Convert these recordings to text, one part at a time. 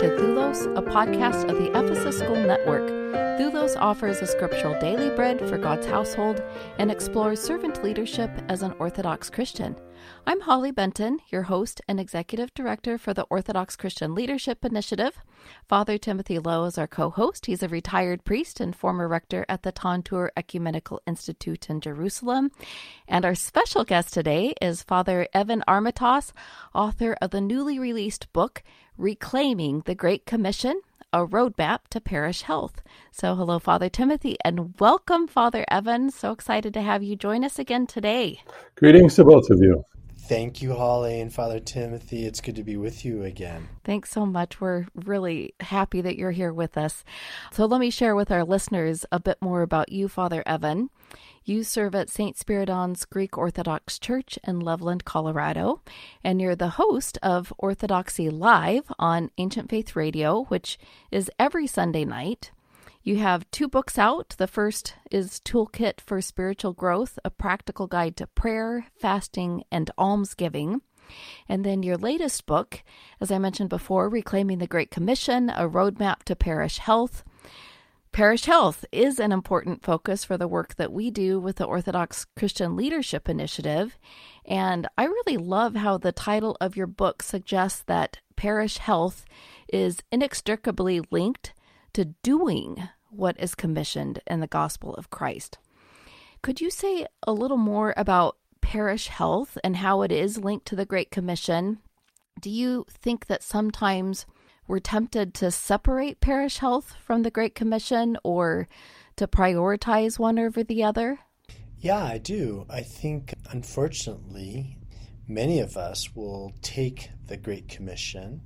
to Doulos, a podcast of the Ephesus School Network. Doulos offers a scriptural daily bread for God's household and explores servant leadership as an Orthodox Christian. I'm Holly Benton, your host and executive director for the Orthodox Christian Leadership Initiative. Father Timothy Lowe is our co host. He's a retired priest and former rector at the Tantur Ecumenical Institute in Jerusalem. And our special guest today is Father Evan Armatas, author of the newly released book, Reclaiming the Great Commission a roadmap to parish health. So, hello, Father Timothy, and welcome, Father Evan. So excited to have you join us again today. Greetings to both of you. Thank you, Holly and Father Timothy. It's good to be with you again. Thanks so much. We're really happy that you're here with us. So, let me share with our listeners a bit more about you, Father Evan. You serve at St. Spiridon's Greek Orthodox Church in Loveland, Colorado, and you're the host of Orthodoxy Live on Ancient Faith Radio, which is every Sunday night. You have two books out. The first is Toolkit for Spiritual Growth, a practical guide to prayer, fasting, and almsgiving. And then your latest book, as I mentioned before, Reclaiming the Great Commission, a roadmap to parish health. Parish health is an important focus for the work that we do with the Orthodox Christian Leadership Initiative. And I really love how the title of your book suggests that parish health is inextricably linked to doing what is commissioned in the gospel of Christ. Could you say a little more about parish health and how it is linked to the Great Commission? Do you think that sometimes we're tempted to separate parish health from the Great Commission or to prioritize one over the other? Yeah, I do. I think, unfortunately, many of us will take the Great Commission,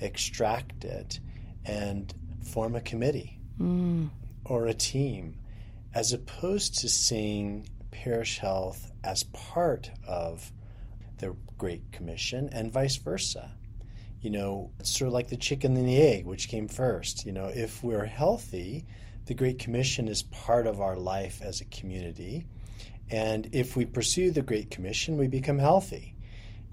extract it, and form a committee mm. or a team, as opposed to seeing parish health as part of the Great Commission and vice versa. You know, sort of like the chicken and the egg, which came first. You know, if we're healthy, the Great Commission is part of our life as a community. And if we pursue the Great Commission, we become healthy.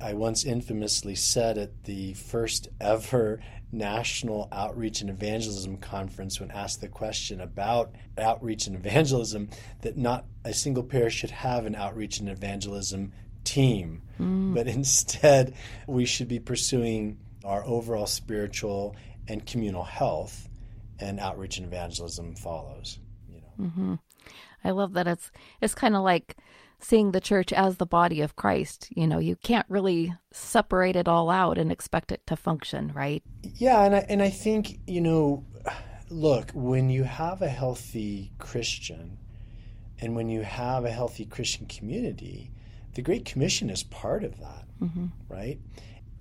I once infamously said at the first ever National Outreach and Evangelism Conference, when asked the question about outreach and evangelism, that not a single parish should have an outreach and evangelism team, mm. but instead we should be pursuing our overall spiritual and communal health, and outreach and evangelism follows. You know. Mm-hmm. I love that it's it's kind of like seeing the church as the body of Christ. You know, you can't really separate it all out and expect it to function, right? Yeah, and I and I think, you know, look, when you have a healthy Christian and when you have a healthy Christian community, the Great Commission is part of that, mm-hmm. right?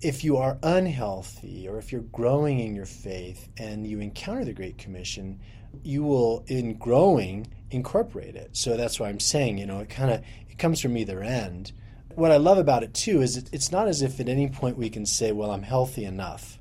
If you are unhealthy or if you're growing in your faith and you encounter the Great Commission, you will, in growing, incorporate it. So that's why I'm saying, you know, it kind of it comes from either end. What I love about it too is it's not as if at any point we can say, well, I'm healthy enough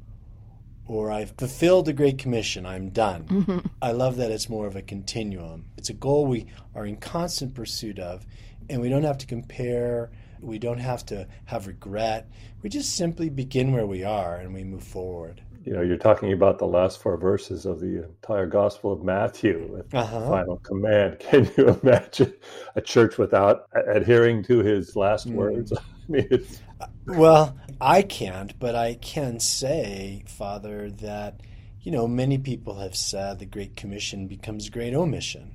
or I've fulfilled the Great Commission, I'm done. Mm-hmm. I love that it's more of a continuum. It's a goal we are in constant pursuit of, and we don't have to compare, we don't have to have regret. We just simply begin where we are and we move forward you know, you're talking about the last four verses of the entire Gospel of Matthew, uh-huh. the final command. Can you imagine a church without adhering to his last mm. words? I mean, uh, well, I can't, but I can say, Father, that you know many people have said the Great Commission becomes Great Omission.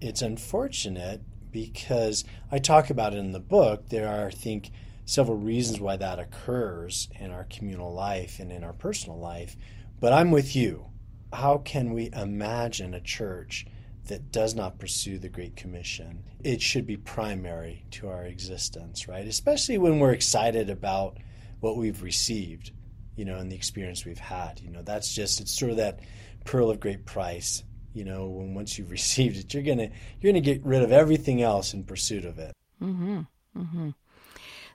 It's unfortunate because I talk about it in the book. There are, I think several reasons why that occurs in our communal life and in our personal life. But I'm with you. How can we imagine a church that does not pursue the Great Commission? It should be primary to our existence, right? Especially when we're excited about what we've received, you know, and the experience we've had. You know, that's just it's sort of that pearl of great price. You know, when once you've received it, you're gonna you're gonna get rid of everything else in pursuit of it. Mm-hmm. Mm-hmm.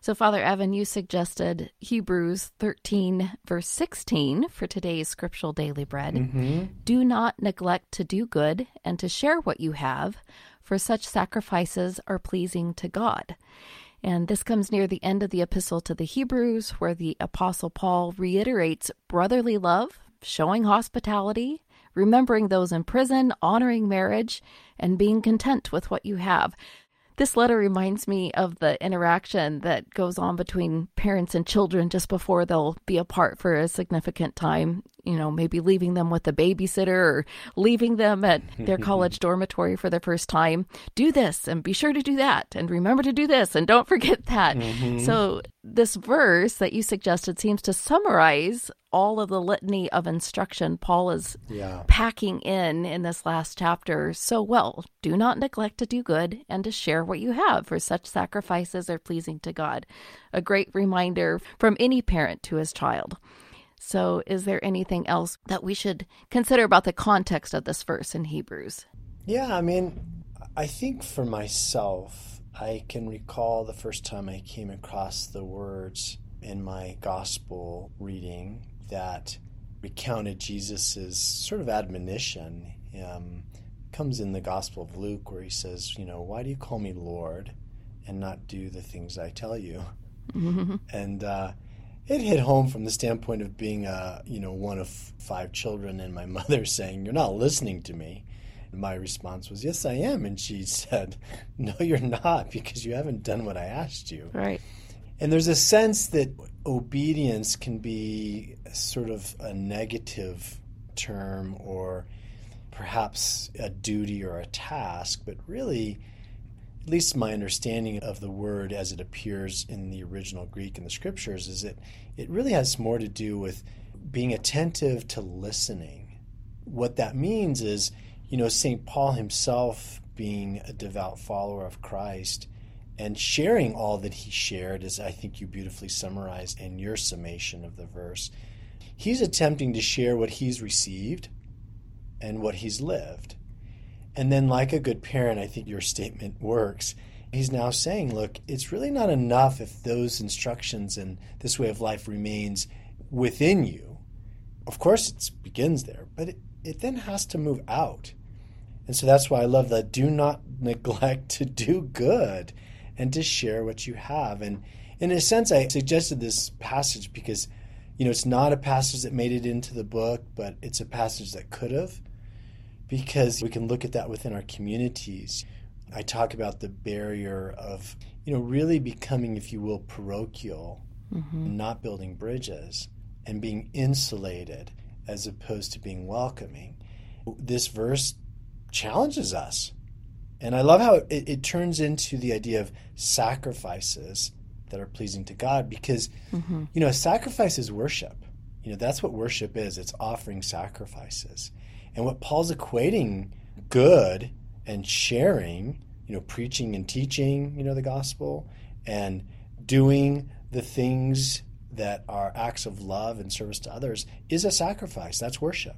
So, Father Evan, you suggested Hebrews 13, verse 16 for today's scriptural daily bread. Mm-hmm. Do not neglect to do good and to share what you have, for such sacrifices are pleasing to God. And this comes near the end of the epistle to the Hebrews, where the Apostle Paul reiterates brotherly love showing hospitality, remembering those in prison, honoring marriage, and being content with what you have. This letter reminds me of the interaction that goes on between parents and children just before they'll be apart for a significant time. You know, maybe leaving them with a babysitter or leaving them at their college dormitory for the first time. Do this and be sure to do that and remember to do this and don't forget that. Mm-hmm. So, this verse that you suggested seems to summarize all of the litany of instruction Paul is yeah. packing in in this last chapter so well. Do not neglect to do good and to share what you have, for such sacrifices are pleasing to God. A great reminder from any parent to his child. So, is there anything else that we should consider about the context of this verse in Hebrews? Yeah, I mean, I think for myself, I can recall the first time I came across the words in my gospel reading that recounted Jesus' sort of admonition um, comes in the Gospel of Luke, where he says, You know, why do you call me Lord and not do the things I tell you? Mm-hmm. And uh, it hit home from the standpoint of being, a, you know, one of five children and my mother saying, You're not listening to me. And my response was, Yes, I am. And she said, No, you're not, because you haven't done what I asked you. Right. And there's a sense that obedience can be sort of a negative term or perhaps a duty or a task, but really, at least my understanding of the word as it appears in the original Greek in the scriptures is that it really has more to do with being attentive to listening. What that means is, you know, St. Paul himself being a devout follower of Christ and sharing all that he shared, as I think you beautifully summarized in your summation of the verse. He's attempting to share what he's received and what he's lived. And then, like a good parent, I think your statement works. He's now saying, look, it's really not enough if those instructions and this way of life remains within you. Of course, it begins there, but it, it then has to move out. And so that's why I love that do not neglect to do good and to share what you have. And in a sense, I suggested this passage because, you know, it's not a passage that made it into the book, but it's a passage that could have, because we can look at that within our communities. I talk about the barrier of, you know, really becoming, if you will, parochial, mm-hmm. not building bridges, and being insulated as opposed to being welcoming. This verse challenges us and I love how it, it, turns into the idea of sacrifices that are pleasing to God because, mm-hmm. you know, a sacrifice is worship. You know, that's what worship is it's offering sacrifices. And what Paul's equating good and sharing, you know, preaching and teaching, you know, the gospel and doing the things that are acts of love and service to others is a sacrifice. That's worship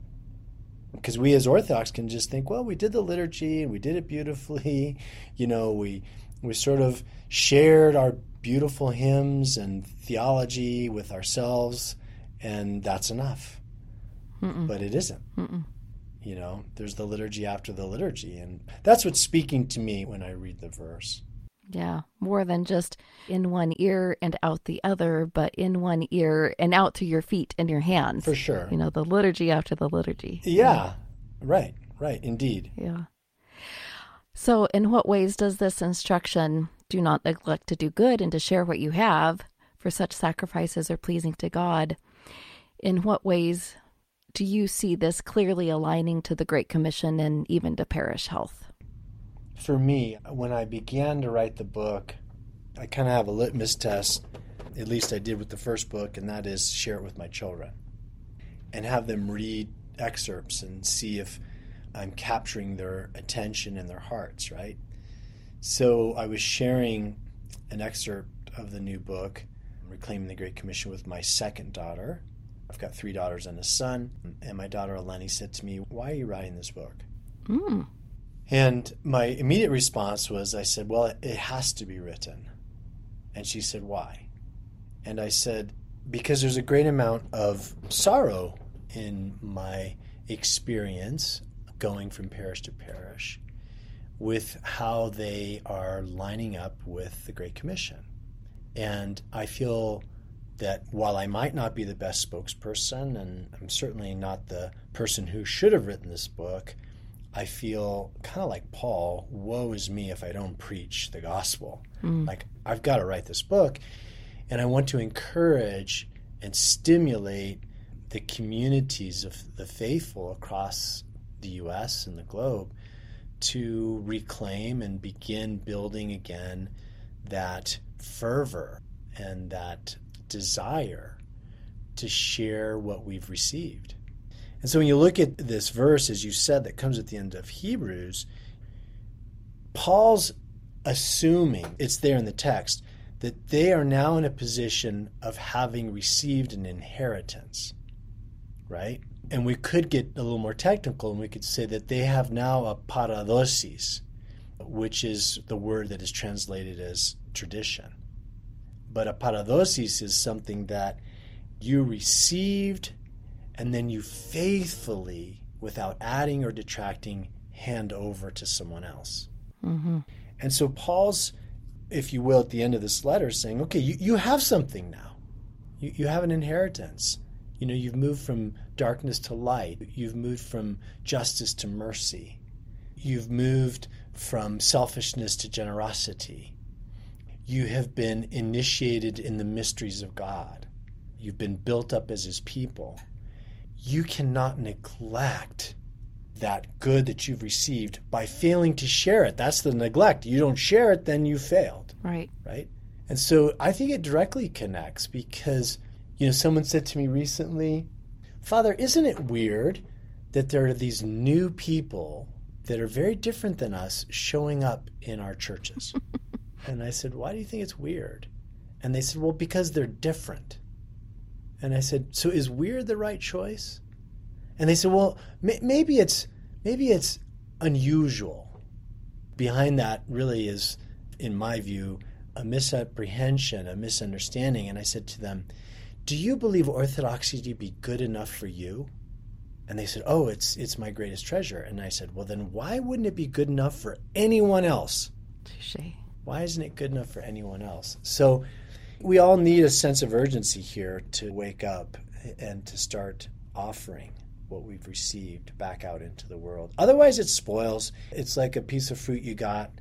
because we as Orthodox can just think, well, we did the liturgy and we did it beautifully. You know, we we sort of shared our beautiful hymns and theology with ourselves, and that's enough. Mm-mm. But it isn't. Mm-mm. You know, there's the liturgy after the liturgy, and that's what's speaking to me when I read the verse. Yeah, more than just in one ear and out the other, but in one ear and out through your feet and your hands. For sure. You know, the liturgy after the liturgy. Yeah, yeah. right, right, indeed. Yeah. So, in what ways does this instruction, do not neglect to do good and to share what you have, for such sacrifices are pleasing to God, in what ways do you see this clearly aligning to the Great Commission and even to parish health? for me, when I began to write the book, I kind of have a litmus test, at least I did with the first book, and that is share it with my children and have them read excerpts and see if I'm capturing their attention and their hearts, right? So I was sharing an excerpt of the new book, Reclaiming the Great Commission, with my second daughter. I've got three daughters and a son. And my daughter Eleni said to me, Why are you writing this book? Mm. And my immediate response was, I said, Well, it has to be written. And she said, Why? And I said, Because there's a great amount of sorrow in my experience going from parish to parish with how they are lining up with the Great Commission. And I feel that while I might not be the best spokesperson, and I'm certainly not the person who should have written this book, I feel kind of like Paul, woe is me if I don't preach the gospel. Mm. Like, I've got to write this book. And I want to encourage and stimulate the communities of the faithful across the US and the globe to reclaim and begin building again that fervor and that desire to share what we've received. And so when you look at this verse, as you said, that comes at the end of Hebrews, Paul's assuming, it's there in the text, that they are now in a position of having received an inheritance, right? And we could get a little more technical and we could say that they have now a paradosis, which is the word that is translated as tradition. But a paradosis is something that you received and then you faithfully, without adding or detracting, hand over to someone else. Mm-hmm. And so Paul's, if you will, at the end of this letter saying, okay, you, you have something now. You, you have an inheritance. You know, you've moved from darkness to light. You've moved from justice to mercy. You've moved from selfishness to generosity. You have been initiated in the mysteries of God. You've been built up as his people. You cannot neglect that good that you've received by failing to share it. That's the neglect. You don't share it, then you failed. Right. Right. And so I think it directly connects because you know, someone said to me recently, Father, isn't it weird that there are these new people that are very different than us showing up in our churches? and I said, Why do you think it's weird? And they said, Well, because they're different. And I said, So is weird the right choice? And they said, Well, may- maybe it's maybe it's unusual. Behind that really is, in my view, a misapprehension, a misunderstanding. And I said to them, do you believe orthodoxy to be good enough for you? And they said, Oh, it's it's my greatest treasure. And I said, Well then why wouldn't it be good enough for anyone else? Touché. Why isn't it good enough for anyone else? So we all need a sense of urgency here to wake up and to start offering what we've received back out into the world. Otherwise it spoils. It's like a piece of fruit you got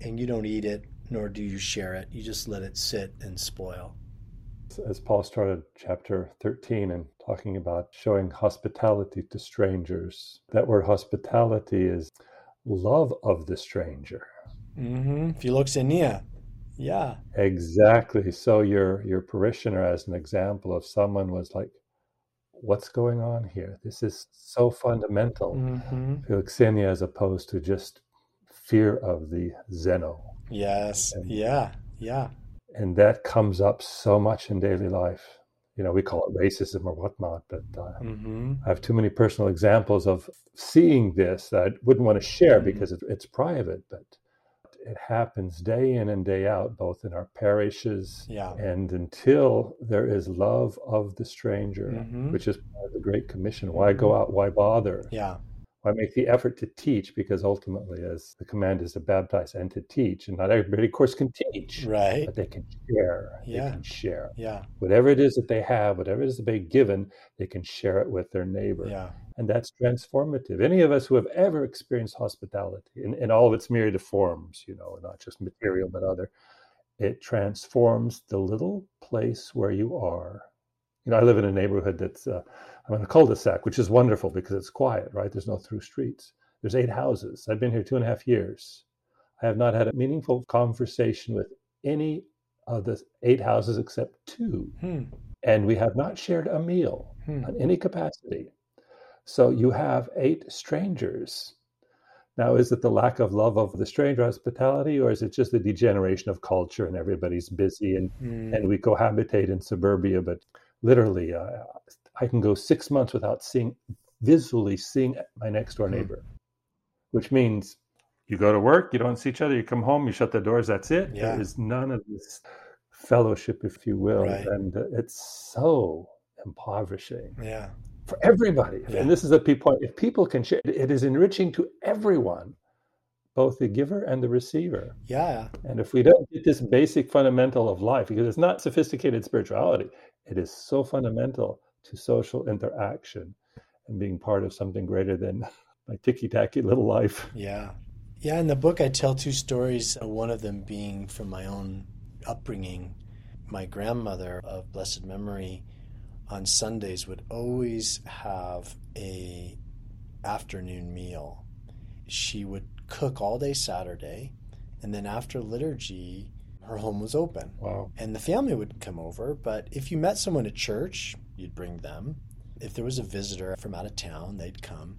and you don't eat it, nor do you share it. You just let it sit and spoil as Paul started chapter 13 and talking about showing hospitality to strangers. That word hospitality is love of the stranger. Mm-hmm. Philoxenia. Yeah. Exactly. So your your parishioner, as an example of someone, was like, "What's going on here? This is so fundamental." Mm-hmm. Philoxenia, as opposed to just fear of the xeno. Yes. And, yeah. Yeah and that comes up so much in daily life you know we call it racism or whatnot but uh, mm-hmm. i have too many personal examples of seeing this that i wouldn't want to share mm-hmm. because it, it's private but it happens day in and day out both in our parishes yeah. and until there is love of the stranger mm-hmm. which is the great commission why go mm-hmm. out why bother yeah Why make the effort to teach because ultimately, as the command is to baptize and to teach, and not everybody, of course, can teach, right? But they can share. Yeah. They can share. Yeah. Whatever it is that they have, whatever it is that they've given, they can share it with their neighbor. Yeah. And that's transformative. Any of us who have ever experienced hospitality in, in all of its myriad of forms, you know, not just material but other, it transforms the little place where you are. You know, I live in a neighborhood that's uh, I'm in a cul-de-sac, which is wonderful because it's quiet, right? There's no through streets. There's eight houses. I've been here two and a half years. I have not had a meaningful conversation with any of the eight houses except two. Hmm. And we have not shared a meal hmm. on any capacity. So you have eight strangers. Now, is it the lack of love of the stranger hospitality, or is it just the degeneration of culture and everybody's busy and, hmm. and we cohabitate in suburbia? But literally, uh, I can go six months without seeing visually seeing my next door hmm. neighbor, hmm. which means you go to work, you don't see each other, you come home, you shut the doors, that's it. Yeah. There is none of this fellowship, if you will. Right. And uh, it's so impoverishing. Yeah. For everybody. Yeah. And this is a point. If people can share, it is enriching to everyone. both the giver and the receiver. Yeah. And if we don't get this basic fundamental of life, because it's not sophisticated spirituality, it is so fundamental to social interaction and being part of something greater than my ticky tacky little life. Yeah. Yeah. In the book, I tell two stories, uh, one of them being from my own upbringing. My grandmother of blessed memory on Sundays would always have a afternoon meal. She would cook all day Saturday, and then after liturgy, her home was open. Wow. And the family would come over, but if you met someone at church, you'd bring them. If there was a visitor from out of town, they'd come.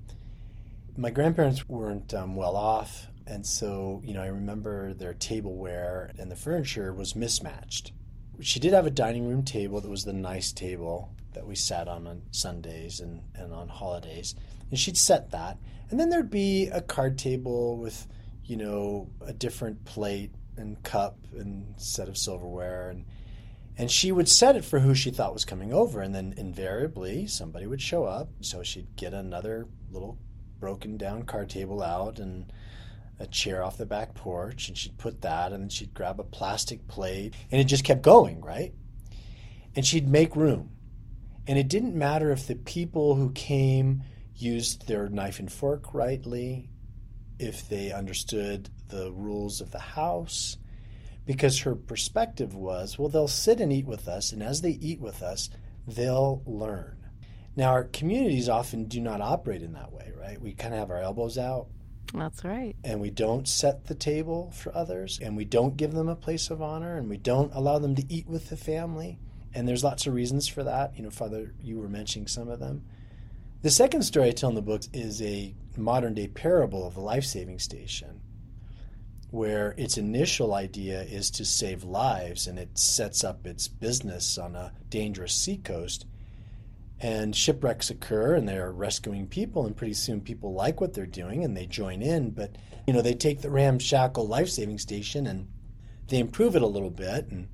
My grandparents weren't um, well off, and so, you know, I remember their tableware and the furniture was mismatched. She did have a dining room table that was the nice table that we sat on on Sundays and, and on holidays. And she'd set that. And then there'd be a card table with, you know, a different plate and cup and set of silverware and and she would set it for who she thought was coming over and then invariably somebody would show up so she'd get another little broken down card table out and a chair off the back porch and she'd put that and then she'd grab a plastic plate and it just kept going right? And she'd make room. And it didn't matter if the people who came used their knife and fork rightly if they understood the rules of the house because her perspective was well they'll sit and eat with us and as they eat with us they'll learn. Now our communities often do not operate in that way right? We kind of have our elbows out That's right. and we don't set the table for others and we don't give them a place of honor and we don't allow them to eat with the family. And there's lots of reasons for that. You know father you were mentioning some of them. The second story i tell in the book is a modern day parable of the life-saving station where its initial idea is to save lives and it sets up its business on a dangerous seacoast and shipwrecks occur and they're rescuing people and pretty soon people like what they're doing and they join in. But you know they take the ramshackle life-saving station and they improve it a little bit and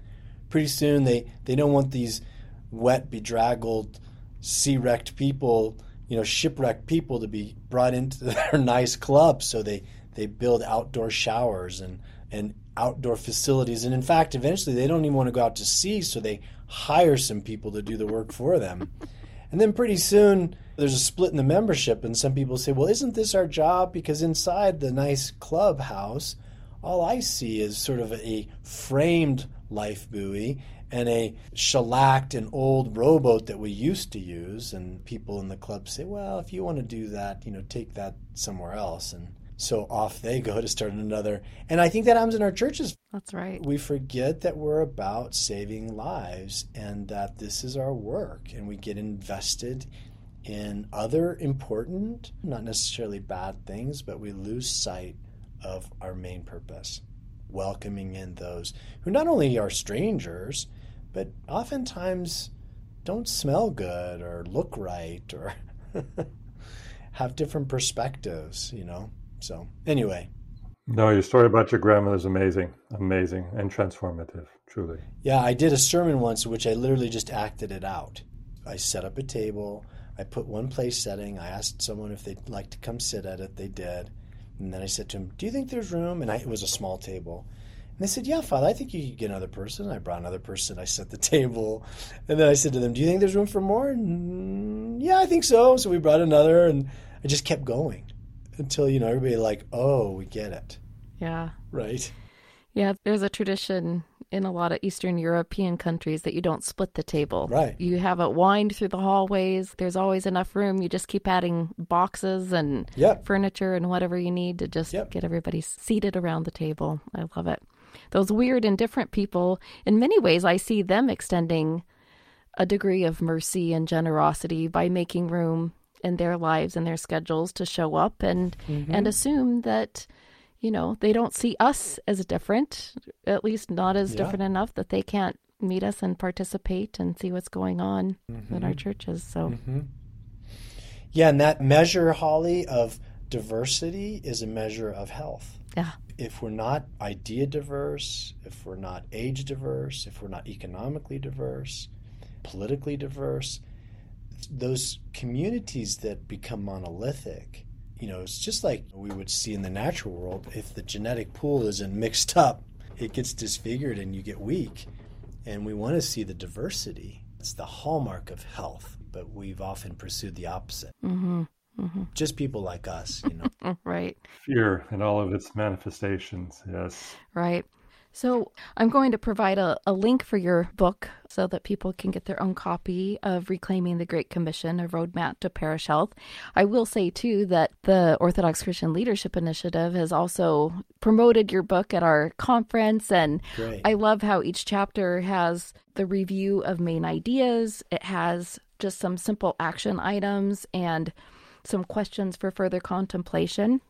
pretty soon they they don't want these wet bedraggled sea-wrecked people you know shipwrecked people to be brought into their nice club. So they they build outdoor showers and and outdoor facilities. And in fact eventually they don't even want to go out to sea so they hire some people to do the work for them and then pretty soon there's a split in the membership, and some people say, well, isn't this our job? Because inside the nice clubhouse, all I see is sort of a framed life buoy and a shellacked and old rowboat that we used to use. And people in the club say, well, if you want to do that, you know, take that somewhere else. And so off they go to start another. And I think that happens in our churches That's right. we forget that we're about saving lives and that this is our work and we get invested in other important not necessarily bad things but we lose sight of our main purpose welcoming in those who not only are strangers but oftentimes don't smell good or look right or have different perspectives you know so anyway No, your story about your grandmother is amazing, amazing, and transformative, truly. Yeah, I did a sermon once which I literally just acted it out. I set up a table, I put one place setting, I asked someone if they'd like to come sit at it, they did. And then I said to him, Do you think there's room? And I, it was a small table. And they said, Yeah, Father, I think you could get another person. I brought another person, I set the table. And then I said to them, Do you think there's room for more? "Mm, yeah, I think so. So we brought another, and I just kept going until, you know, everybody like, Oh, we get it. Yeah. Right? Yeah, there's a tradition in a lot of Eastern European countries that you don't split the table. Right. You have it wind through the hallways. There's always enough room. You just keep adding boxes and Yep. furniture and whatever you need to just Yep. get everybody seated around the table. I love it. Those weird and different people, in many ways, I see them extending a degree of mercy and generosity by making room in their lives and their schedules to show up and and assume that you know they don't see us as different at least not as Yeah. different enough that they can't meet us and participate and see what's going on in our churches so Mm-hmm. Yeah, and that measure, Holly, of diversity is a measure of health. yeah If we're not idea diverse, if we're not age diverse, if we're not economically diverse, politically diverse, those communities that become monolithic, you know, it's just like we would see in the natural world. If the genetic pool isn't mixed up, it gets disfigured and you get weak. And we want to see the diversity. It's the hallmark of health, but we've often pursued the opposite. Mm-hmm. Mm-hmm. Just people like us, you know. right. Fear and all of its manifestations, yes. Right. So I'm going to provide a, a link for your book so that people can get their own copy of Reclaiming the Great Commission, a roadmap to parish health. I will say, too, that the Orthodox Christian Leadership Initiative has also promoted your book at our conference. And Great. I love how each chapter has the review of main ideas, it has just some simple action items and some questions for further contemplation.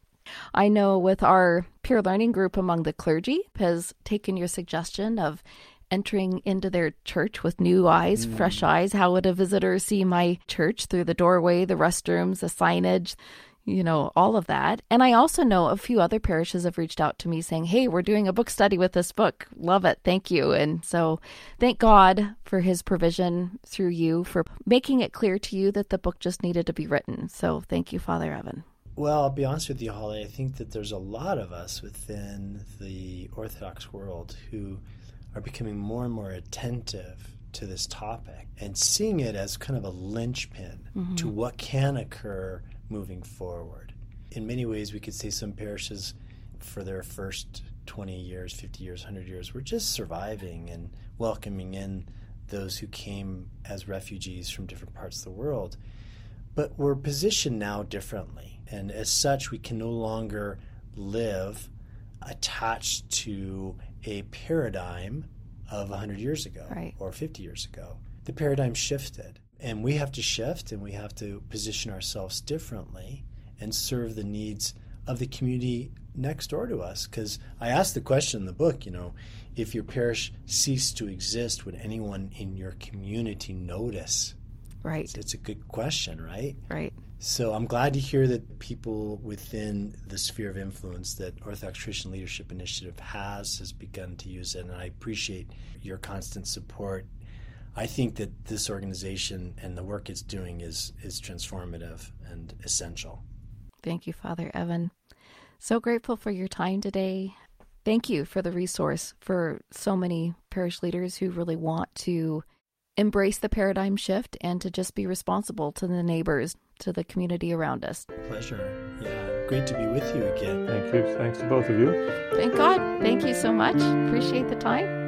I know with our peer learning group among the clergy has taken your suggestion of entering into their church with new eyes, mm. fresh eyes. How would a visitor see my church through the doorway, the restrooms, the signage? You know, all of that. And I also know a few other parishes have reached out to me saying, Hey, we're doing a book study with this book. Love it. Thank you. And so thank God for his provision through you for making it clear to you that the book just needed to be written. So thank you, Father Evan. Well, I'll be honest with you, Holly. I think that there's a lot of us within the Orthodox world who are becoming more and more attentive to this topic and seeing it as kind of a linchpin mm-hmm. to what can occur moving forward. In many ways, we could say some parishes, for their first 20 years, 50 years, 100 years, were just surviving and welcoming in those who came as refugees from different parts of the world. But we're positioned now differently. And as such, we can no longer live attached to a paradigm of 100 years ago right. or 50 years ago. The paradigm shifted. And we have to shift and we have to position ourselves differently and serve the needs of the community next door to us. Because I asked the question in the book, you know, if your parish ceased to exist, would anyone in your community notice? Right. It's, it's a good question, right? Right. So I'm glad to hear that people within the sphere of influence that Orthodox Christian Leadership Initiative has has begun to use it, and I appreciate your constant support. I think that this organization and the work it's doing is is transformative and essential. Thank you, Father Evan. So grateful for your time today. Thank you for the resource for so many parish leaders who really want to embrace the paradigm shift and to just be responsible to the neighbors, to the community around us. Pleasure. Yeah, great to be with you again. Thank you. Thanks to both of you. Thank God. Thank you so much. Appreciate the time.